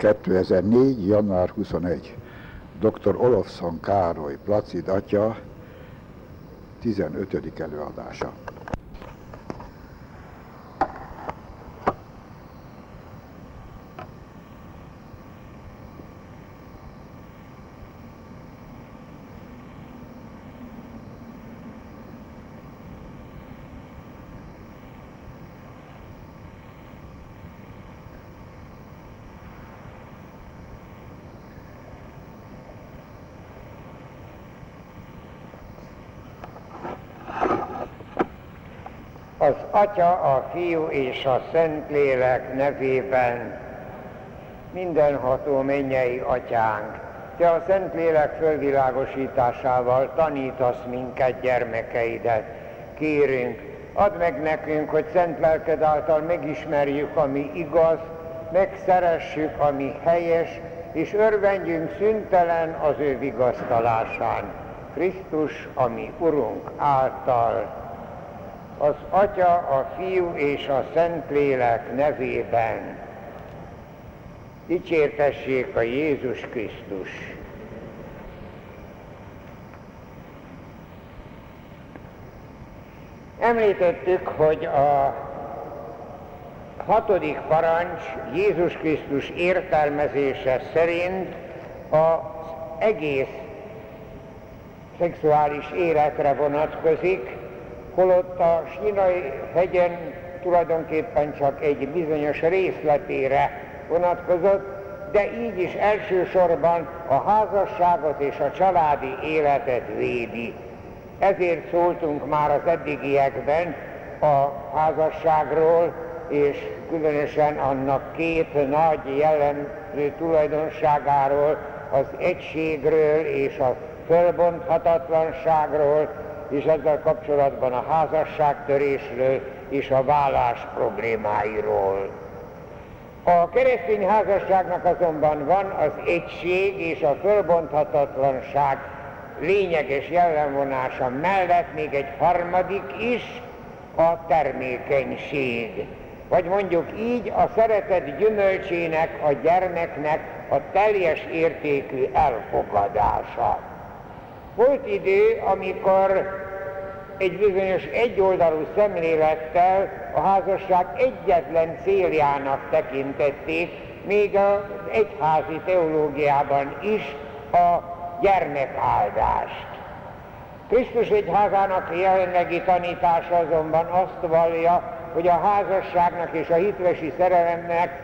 2004. január 21. Dr. Olofsson Károly, Placid atya, 15. előadása. Az Atya, a Fiú és a Szentlélek nevében mindenható mennyei Atyánk, Te a Szentlélek fölvilágosításával tanítasz minket, gyermekeidet. Kérünk, add meg nekünk, hogy szent lelked által megismerjük, ami igaz, megszeressük, ami helyes, és örvendjünk szüntelen az ő vigasztalásán. Krisztus, ami Urunk által az Atya, a Fiú és a Szentlélek nevében. Dicsértessék a Jézus Krisztus! Említettük, hogy a hatodik parancs Jézus Krisztus értelmezése szerint az egész szexuális életre vonatkozik, holott a sínai hegyen tulajdonképpen csak egy bizonyos részletére vonatkozott, de így is elsősorban a házasságot és a családi életet védi. Ezért szóltunk már az eddigiekben a házasságról, és különösen annak két nagy jellemző tulajdonságáról, az egységről és a fölbonthatatlanságról, és ezzel kapcsolatban a házasságtörésről és a vállás problémáiról. A keresztény házasságnak azonban van az egység és a fölbonthatatlanság lényeges jellemvonása mellett még egy harmadik is, a termékenység. Vagy mondjuk így a szeretet gyümölcsének, a gyermeknek a teljes értékű elfogadása. Volt idő, amikor egy bizonyos egyoldalú szemlélettel a házasság egyetlen céljának tekintették, még az egyházi teológiában is a gyermekáldást. Krisztus egyházának jelenlegi tanítása azonban azt vallja, hogy a házasságnak és a hitvesi szerelemnek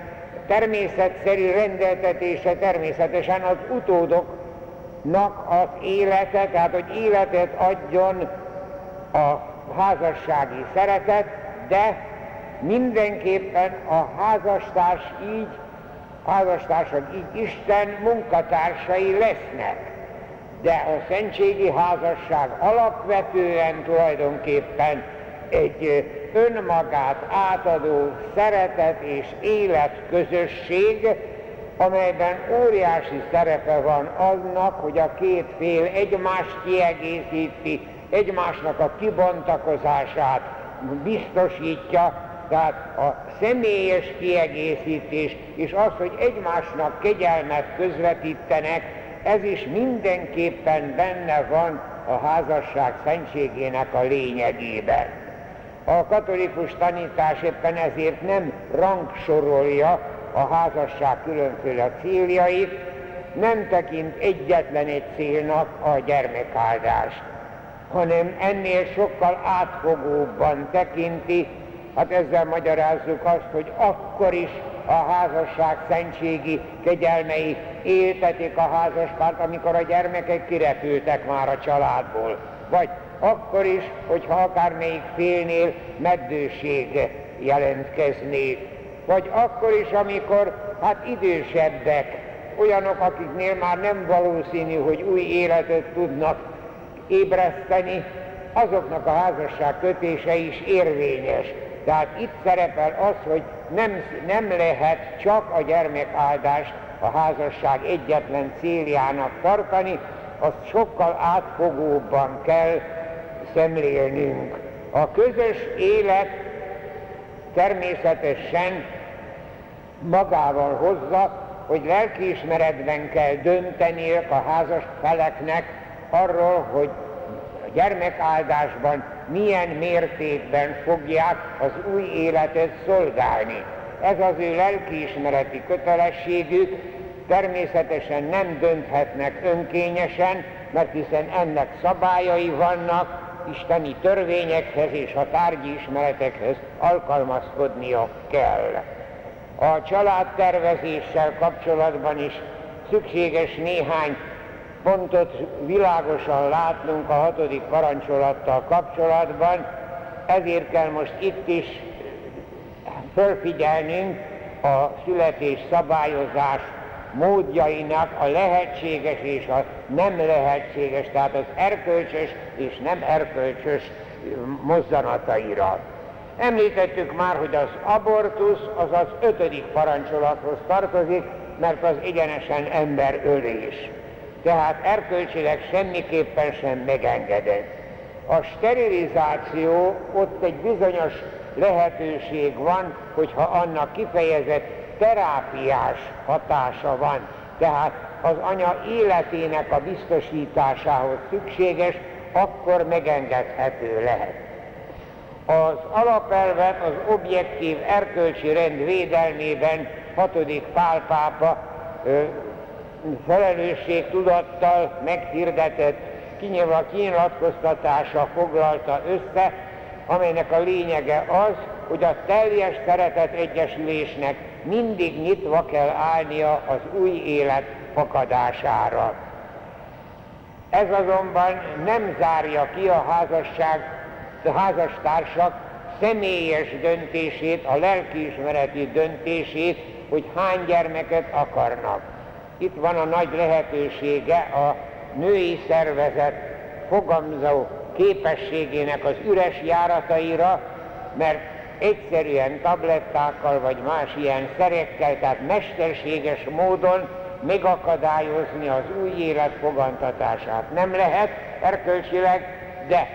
természetszerű rendeltetése természetesen az utódok nak az élete, tehát hogy életet adjon a házassági szeretet, de mindenképpen a házastárs így, házastársak így Isten munkatársai lesznek. De a szentségi házasság alapvetően tulajdonképpen egy önmagát átadó szeretet és életközösség, amelyben óriási szerepe van annak, hogy a két fél egymást kiegészíti, egymásnak a kibontakozását biztosítja, tehát a személyes kiegészítés és az, hogy egymásnak kegyelmet közvetítenek, ez is mindenképpen benne van a házasság szentségének a lényegében. A katolikus tanítás éppen ezért nem rangsorolja a házasság különféle céljait, nem tekint egyetlen egy célnak a gyermekáldást, hanem ennél sokkal átfogóbban tekinti, hát ezzel magyarázzuk azt, hogy akkor is a házasság szentségi kegyelmei éltetik a házaspárt, amikor a gyermekek kirepültek már a családból. Vagy akkor is, hogyha akármelyik félnél meddőség jelentkeznék vagy akkor is, amikor hát idősebbek, olyanok, akiknél már nem valószínű, hogy új életet tudnak ébreszteni, azoknak a házasság kötése is érvényes. Tehát itt szerepel az, hogy nem, nem lehet csak a gyermekáldást a házasság egyetlen céljának tartani, azt sokkal átfogóbban kell szemlélnünk. A közös élet természetesen magával hozza hogy lelkiismeretben kell dönteniük a házas feleknek arról, hogy a gyermekáldásban milyen mértékben fogják az új életet szolgálni. Ez az ő lelkiismereti kötelességük, természetesen nem dönthetnek önkényesen, mert hiszen ennek szabályai vannak, isteni törvényekhez és a tárgyi ismeretekhez alkalmazkodnia kell. A családtervezéssel kapcsolatban is szükséges néhány pontot világosan látnunk a hatodik parancsolattal kapcsolatban, ezért kell most itt is fölfigyelnünk a születés szabályozás módjainak a lehetséges és a nem lehetséges, tehát az erkölcsös és nem erkölcsös mozzanataira. Említettük már, hogy az abortusz az az ötödik parancsolathoz tartozik, mert az egyenesen emberölés. Tehát erkölcsileg semmiképpen sem megengedett. A sterilizáció ott egy bizonyos lehetőség van, hogyha annak kifejezett terápiás hatása van, tehát az anya életének a biztosításához szükséges, akkor megengedhető lehet. Az alapelvet az objektív erkölcsi rend védelmében hatodik pálpápa felelősségtudattal meghirdetett kinyilatkoztatása foglalta össze, amelynek a lényege az, hogy a teljes szeretet egyesülésnek mindig nyitva kell állnia az új élet fakadására. Ez azonban nem zárja ki a házasság, házastársak személyes döntését, a lelkiismereti döntését, hogy hány gyermeket akarnak. Itt van a nagy lehetősége a női szervezet fogamzó képességének az üres járataira, mert egyszerűen tablettákkal vagy más ilyen szerekkel, tehát mesterséges módon megakadályozni az új élet fogantatását. Nem lehet erkölcsileg, de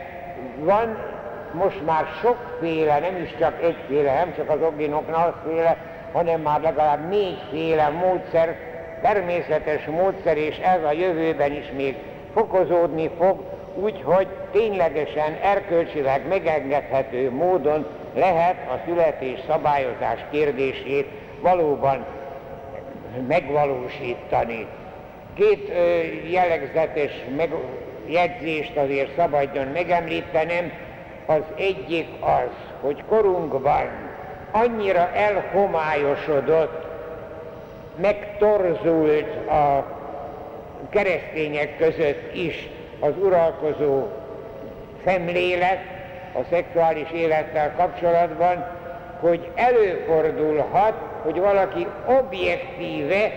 van most már sokféle, nem is csak egyféle, nem csak az oginoknál féle, hanem már legalább négyféle módszer, természetes módszer, és ez a jövőben is még fokozódni fog, úgyhogy ténylegesen erkölcsileg megengedhető módon lehet a születés szabályozás kérdését valóban megvalósítani. Két jellegzetes megjegyzést azért szabadjon megemlítenem. Az egyik az, hogy korunkban annyira elhomályosodott, megtorzult a keresztények között is az uralkozó szemlélet a szexuális élettel kapcsolatban, hogy előfordulhat, hogy valaki objektíve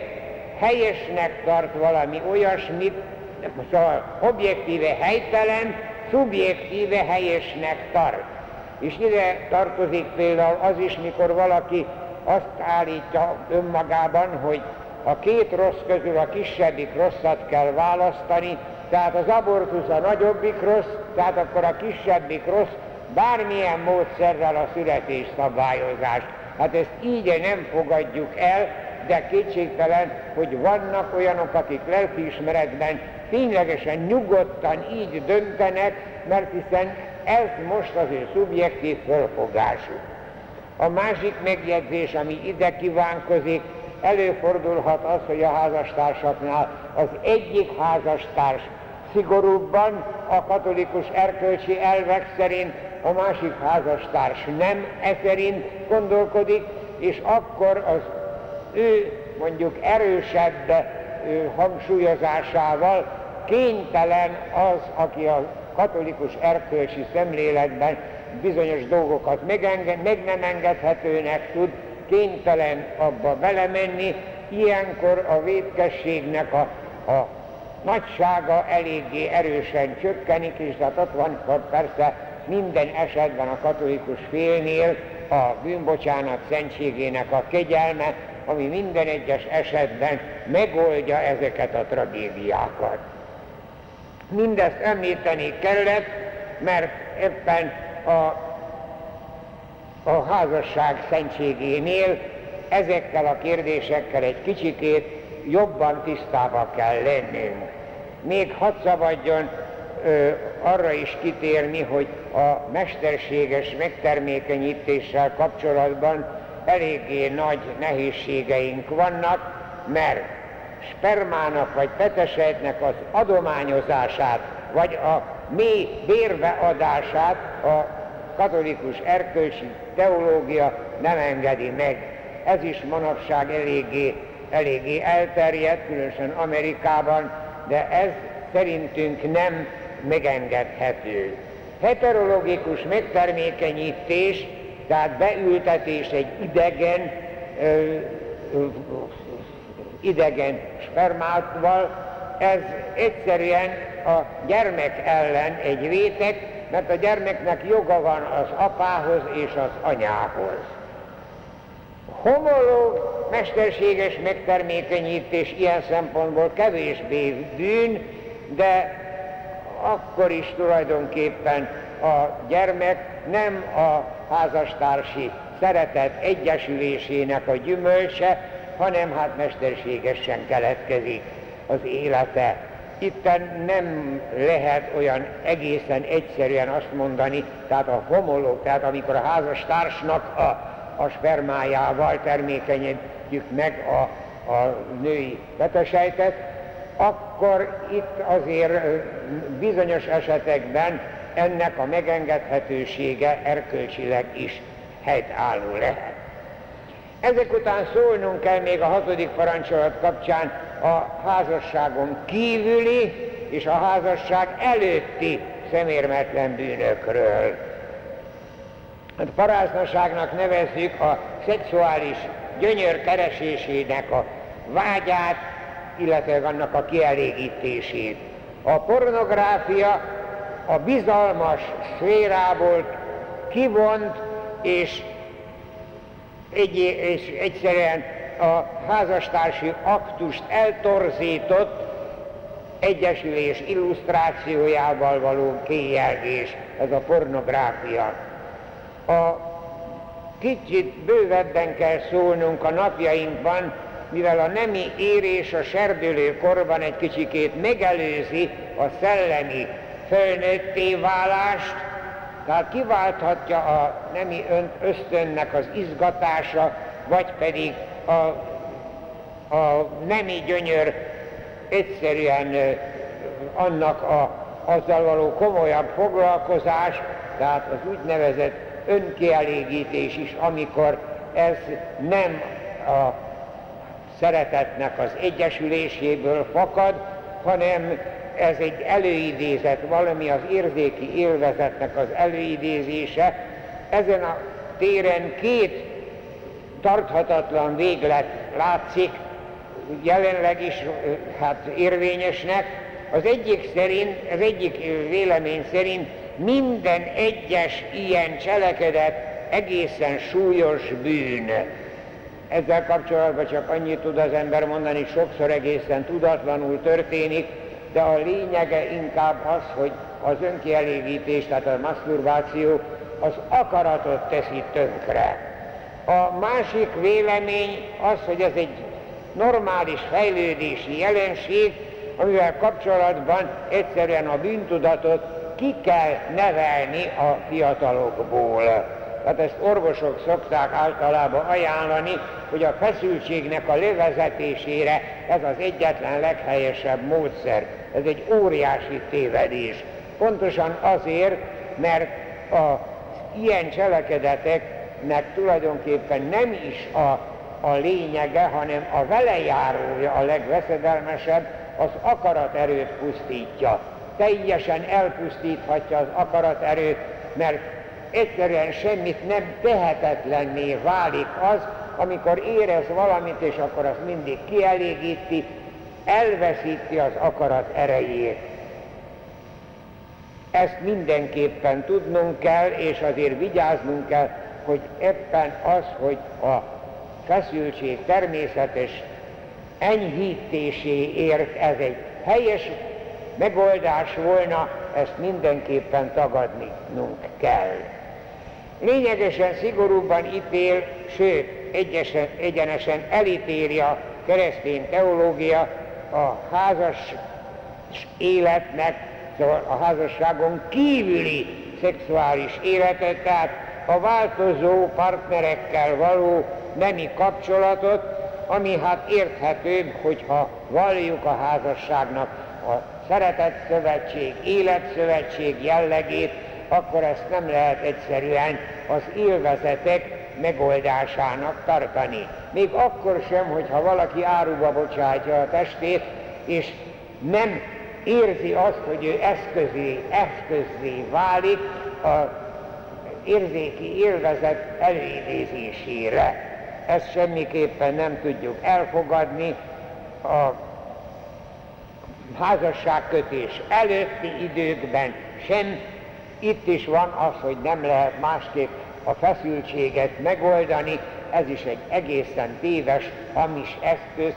helyesnek tart valami olyasmit, szóval objektíve helytelen, szubjektíve helyesnek tart. És ide tartozik például az is, mikor valaki azt állítja önmagában, hogy a két rossz közül a kisebbik rosszat kell választani, tehát az abortusz a nagyobbik rossz, tehát akkor a kisebbik rossz, bármilyen módszerrel a születés szabályozást. Hát ezt így nem fogadjuk el, de kétségtelen, hogy vannak olyanok, akik lelkiismeretben ténylegesen nyugodtan így döntenek, mert hiszen ez most az ő szubjektív fölfogásuk. A másik megjegyzés, ami ide kívánkozik, előfordulhat az, hogy a házastársaknál az egyik házastárs szigorúbban a katolikus erkölcsi elvek szerint, a másik házastárs nem e szerint gondolkodik, és akkor az ő mondjuk erősebb hangsúlyozásával kénytelen az, aki a katolikus erkölcsi szemléletben bizonyos dolgokat meg nem engedhetőnek tud, kénytelen abba belemenni, ilyenkor a védkességnek a, a nagysága eléggé erősen csökkenik, és tehát ott van persze minden esetben a katolikus félnél a bűnbocsánat szentségének a kegyelme, ami minden egyes esetben megoldja ezeket a tragédiákat. Mindezt említeni kellett, mert éppen a, a házasság szentségénél ezekkel a kérdésekkel egy kicsikét jobban tisztába kell lennünk. Még hadd szabadjon ö, arra is kitérni, hogy a mesterséges megtermékenyítéssel kapcsolatban eléggé nagy nehézségeink vannak, mert spermának vagy petesejtnek az adományozását, vagy a mély bérbeadását a katolikus erkölcsi teológia nem engedi meg. Ez is manapság eléggé, eléggé elterjedt, különösen Amerikában, de ez szerintünk nem megengedhető. Heterológikus megtermékenyítés, tehát beültetés egy idegen, ö, ö, idegen spermátval, ez egyszerűen a gyermek ellen egy réteg, mert a gyermeknek joga van az apához és az anyához. Homológ mesterséges megtermékenyítés ilyen szempontból kevésbé bűn, de akkor is tulajdonképpen a gyermek nem a házastársi szeretet egyesülésének a gyümölcse, hanem hát mesterségesen keletkezik az élete. Itt nem lehet olyan egészen egyszerűen azt mondani, tehát a homológ, tehát amikor a házastársnak a, a spermájával termékenyedjük meg a, a női betesejtet, akkor itt azért bizonyos esetekben ennek a megengedhetősége erkölcsileg is helytálló lehet. Ezek után szólnunk kell még a hatodik parancsolat kapcsán a házasságon kívüli és a házasság előtti szemérmetlen bűnökről. Hát paráznaságnak nevezzük a szexuális gyönyör keresésének a vágyát, illetve annak a kielégítését. A pornográfia a bizalmas szférából kivont és egy, és egyszerűen a házastársi aktust eltorzított egyesülés illusztrációjával való kéjelgés, ez a pornográfia. A kicsit bővebben kell szólnunk a napjainkban, mivel a nemi érés a serdülő korban egy kicsikét megelőzi a szellemi fölnőtté válást, tehát kiválthatja a nemi ösztönnek az izgatása, vagy pedig a, a nemi gyönyör egyszerűen annak a, azzal való komolyabb foglalkozás, tehát az úgynevezett önkielégítés is, amikor ez nem a szeretetnek az egyesüléséből fakad, hanem ez egy előidézet, valami az érzéki élvezetnek az előidézése. Ezen a téren két tarthatatlan véglet látszik, jelenleg is hát érvényesnek. Az egyik szerint, az egyik vélemény szerint minden egyes ilyen cselekedet egészen súlyos bűn. Ezzel kapcsolatban csak annyit tud az ember mondani, sokszor egészen tudatlanul történik, de a lényege inkább az, hogy az önkielégítés, tehát a maszturbáció az akaratot teszi tönkre. A másik vélemény az, hogy ez egy normális fejlődési jelenség, amivel kapcsolatban egyszerűen a bűntudatot ki kell nevelni a fiatalokból. Tehát ezt orvosok szokták általában ajánlani, hogy a feszültségnek a levezetésére ez az egyetlen leghelyesebb módszer. Ez egy óriási tévedés. Pontosan azért, mert a ilyen cselekedeteknek tulajdonképpen nem is a, a lényege, hanem a velejárója a legveszedelmesebb, az akaraterőt pusztítja. Teljesen elpusztíthatja az akaraterőt, mert egyszerűen semmit nem tehetetlenné válik az, amikor érez valamit, és akkor azt mindig kielégíti, elveszíti az akarat erejét. Ezt mindenképpen tudnunk kell, és azért vigyáznunk kell, hogy ebben az, hogy a feszültség természetes enyhítéséért ez egy helyes megoldás volna, ezt mindenképpen tagadnunk kell. Lényegesen szigorúbban ítél, sőt, egyesen, egyenesen elítéli a keresztény teológia a házas életnek, szóval a házasságon kívüli szexuális életet, tehát a változó partnerekkel való nemi kapcsolatot, ami hát érthetőbb, hogyha valljuk a házasságnak a szeretett szövetség, életszövetség jellegét, akkor ezt nem lehet egyszerűen az élvezetek megoldásának tartani. Még akkor sem, hogyha valaki áruba bocsátja a testét, és nem érzi azt, hogy ő eszközé, eszközé válik a érzéki élvezet előidézésére. Ezt semmiképpen nem tudjuk elfogadni a házasságkötés előtti időkben sem. Itt is van az, hogy nem lehet másképp a feszültséget megoldani, ez is egy egészen téves, hamis eszköz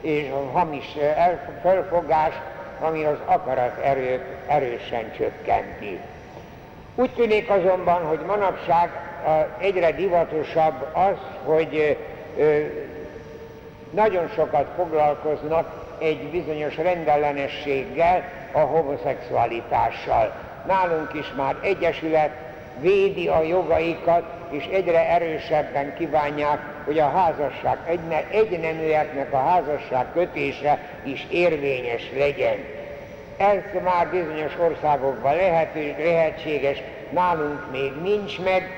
és hamis felfogás, ami az akarat erőt erősen csökkenti. Úgy tűnik azonban, hogy manapság egyre divatosabb az, hogy nagyon sokat foglalkoznak egy bizonyos rendellenességgel, a homoszexualitással. Nálunk is már egyesület védi a jogaikat, és egyre erősebben kívánják, hogy a házasság, egy, neműeknek a házasság kötése is érvényes legyen. Ez már bizonyos országokban lehető, lehetséges, nálunk még nincs meg,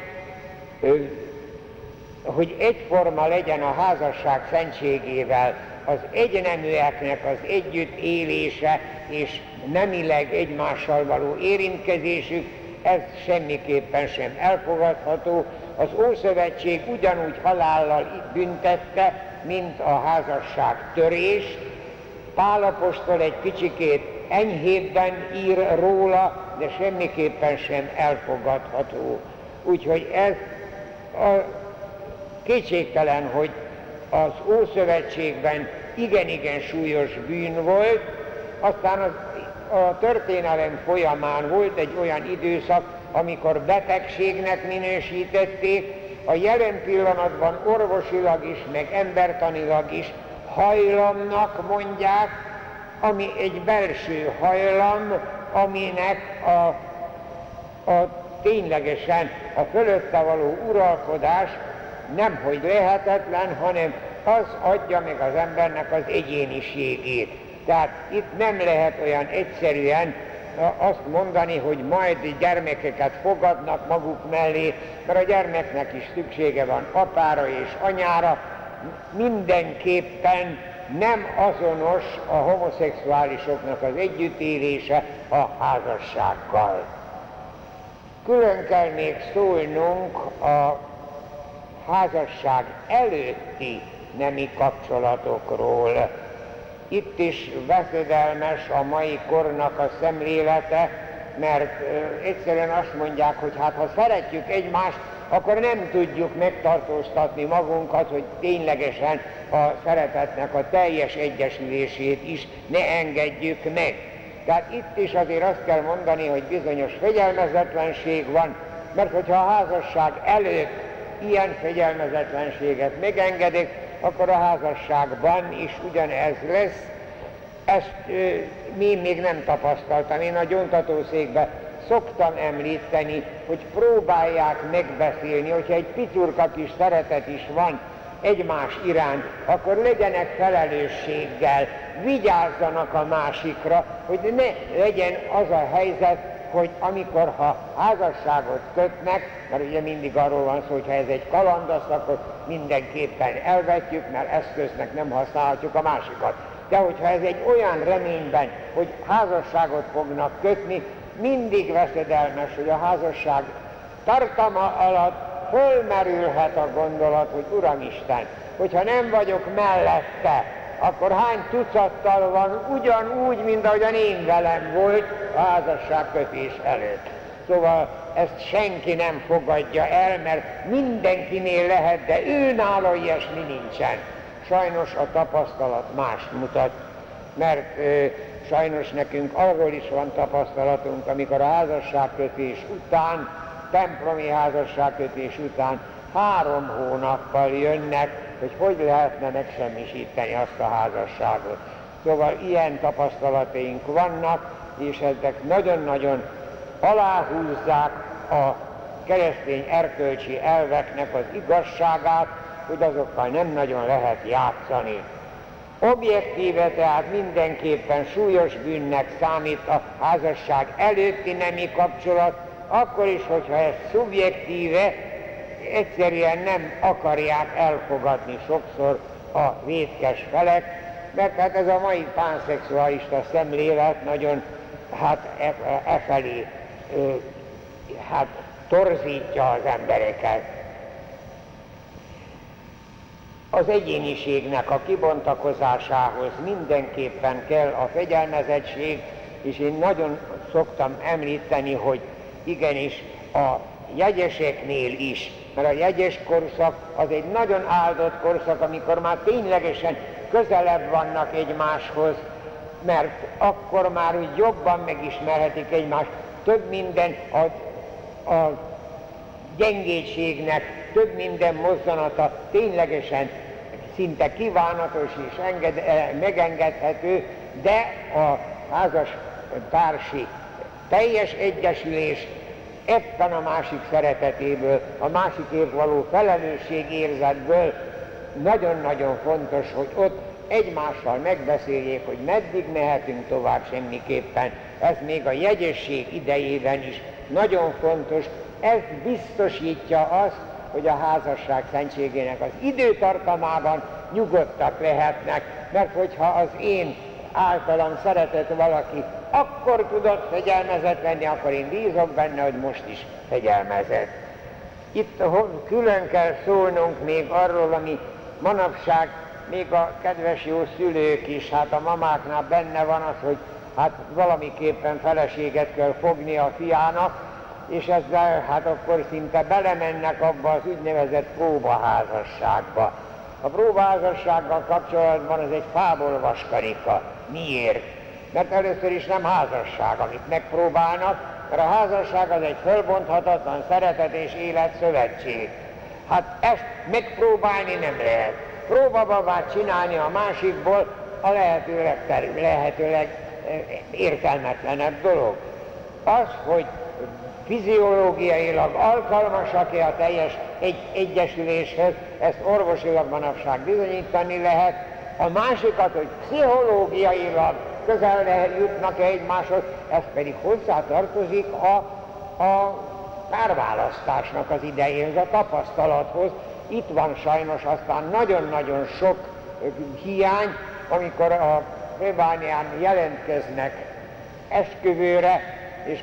hogy egyforma legyen a házasság szentségével az egyneműeknek az együtt élése és nemileg egymással való érintkezésük, ez semmiképpen sem elfogadható. Az Ószövetség ugyanúgy halállal büntette, mint a házasság törés. Pálapostól egy kicsikét enyhébben ír róla, de semmiképpen sem elfogadható. Úgyhogy ez a kétségtelen, hogy az Ószövetségben igen-igen súlyos bűn volt, aztán az, a történelem folyamán volt egy olyan időszak, amikor betegségnek minősítették, a jelen pillanatban orvosilag is, meg embertanilag is hajlamnak mondják, ami egy belső hajlam, aminek a, a ténylegesen a fölötte való uralkodás nem hogy lehetetlen, hanem az adja meg az embernek az egyéniségét. Tehát itt nem lehet olyan egyszerűen azt mondani, hogy majd gyermekeket fogadnak maguk mellé, mert a gyermeknek is szüksége van apára és anyára, mindenképpen nem azonos a homoszexuálisoknak az együttélése a házassággal. Külön kell még szólnunk a házasság előtti nemi kapcsolatokról. Itt is veszedelmes a mai kornak a szemlélete, mert egyszerűen azt mondják, hogy hát ha szeretjük egymást, akkor nem tudjuk megtartóztatni magunkat, hogy ténylegesen a szeretetnek a teljes egyesülését is ne engedjük meg. Tehát itt is azért azt kell mondani, hogy bizonyos fegyelmezetlenség van, mert hogyha a házasság előtt ilyen fegyelmezetlenséget megengedik, akkor a házasságban is ugyanez lesz. Ezt ö, mi még nem tapasztaltam. Én a gyontatószékben szoktam említeni, hogy próbálják megbeszélni, hogyha egy picurka kis szeretet is van egymás iránt, akkor legyenek felelősséggel, vigyázzanak a másikra, hogy ne legyen az a helyzet, hogy amikor ha házasságot kötnek, mert ugye mindig arról van szó, hogy ha ez egy kalandasz, akkor mindenképpen elvetjük, mert eszköznek nem használhatjuk a másikat. De hogyha ez egy olyan reményben, hogy házasságot fognak kötni, mindig veszedelmes, hogy a házasság tartama alatt fölmerülhet a gondolat, hogy Uramisten, hogyha nem vagyok mellette, akkor hány tucattal van ugyanúgy, mint ahogyan én velem volt a házasságkötés előtt. Szóval ezt senki nem fogadja el, mert mindenkinél lehet, de ő nála ilyesmi nincsen. Sajnos a tapasztalat más mutat, mert ö, sajnos nekünk arról is van tapasztalatunk, amikor a házasságkötés után templomi házasságkötés után három hónappal jönnek, hogy hogy lehetne megsemmisíteni azt a házasságot. Szóval ilyen tapasztalataink vannak, és ezek nagyon-nagyon aláhúzzák a keresztény erkölcsi elveknek az igazságát, hogy azokkal nem nagyon lehet játszani. Objektíve tehát mindenképpen súlyos bűnnek számít a házasság előtti nemi kapcsolat, akkor is, hogyha ez szubjektíve, egyszerűen nem akarják elfogadni sokszor a vétkes felek, mert hát ez a mai pánszexualista szemlélet nagyon hát e, e felé hát torzítja az embereket. Az egyéniségnek a kibontakozásához mindenképpen kell a fegyelmezettség, és én nagyon szoktam említeni, hogy igenis a jegyeseknél is, mert a jegyes korszak az egy nagyon áldott korszak, amikor már ténylegesen közelebb vannak egymáshoz, mert akkor már úgy jobban megismerhetik egymást, több minden a, a gyengétségnek, több minden mozzanata ténylegesen szinte kívánatos és enged, eh, megengedhető, de a házas társi teljes egyesülés éppen a másik szeretetéből, a másikért való felelősségérzetből nagyon-nagyon fontos, hogy ott egymással megbeszéljék, hogy meddig mehetünk tovább semmiképpen. Ez még a jegyesség idejében is nagyon fontos. Ez biztosítja azt, hogy a házasság szentségének az időtartamában nyugodtak lehetnek, mert hogyha az én általam szeretett valaki, akkor tudott fegyelmezett lenni, akkor én bízok benne, hogy most is fegyelmezett. Itt külön kell szólnunk még arról, ami manapság még a kedves jó szülők is, hát a mamáknál benne van az, hogy hát valamiképpen feleséget kell fogni a fiának, és ezzel hát akkor szinte belemennek abba az úgynevezett próbaházasságba. A próbaházassággal kapcsolatban ez egy fából vaskarika. Miért? Mert először is nem házasság, amit megpróbálnak, mert a házasság az egy fölbonthatatlan szeretet és élet szövetség. Hát ezt megpróbálni nem lehet. Próbababát csinálni a másikból a lehetőleg, lehetőleg eh, értelmetlenebb dolog. Az, hogy fiziológiailag alkalmasak-e a teljes egy egyesüléshez, ezt orvosilag manapság bizonyítani lehet. A másikat, hogy pszichológiailag közel lehet jutnak-e egymáshoz, ez pedig hozzá tartozik a, a párválasztásnak az idejéhez, a tapasztalathoz. Itt van sajnos aztán nagyon-nagyon sok hiány, amikor a plébánián jelentkeznek esküvőre, és